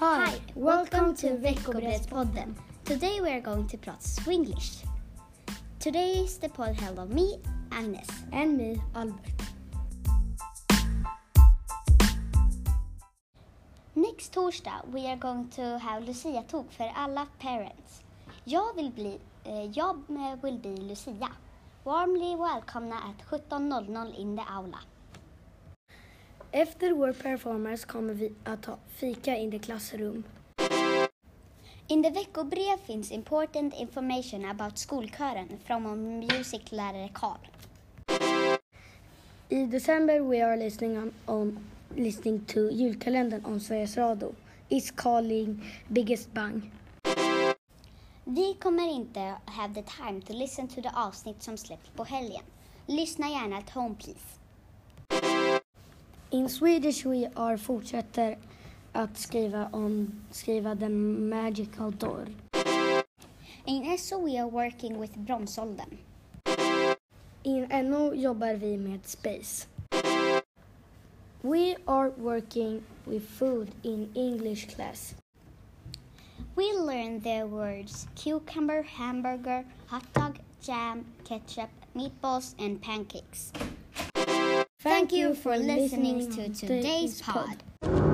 Welcome to Veckobredspodden. Today we are going to prata Swinglish. Today is the pod held of me, Agnes. And me, Albert. Next torsdag we are going to have Lucia-tåg för alla parents. Jag vill bli, eh, jag vill bli Lucia. Warmly welcome at 17.00 in the aula. Efter vår performance kommer vi att ha fika in the classroom. In the veckobrev finns important information about skolkören från musiklärare Karl. I december we are listening on, on listening to julkalendern on Sveriges Radio. It's calling Biggest Bang. Vi kommer inte have the time to listen to the avsnitt som släpps på helgen. Lyssna gärna at home please. In Swedish we are fortsätter att skriva om skriva the magical door. In SO we are working with bronsåldern. In NO jobbar vi med space. We are working with food in English class. We learn the words cucumber, hamburger, hot dog, jam, ketchup, meatballs and pancakes. Thank you for listening to today's pod.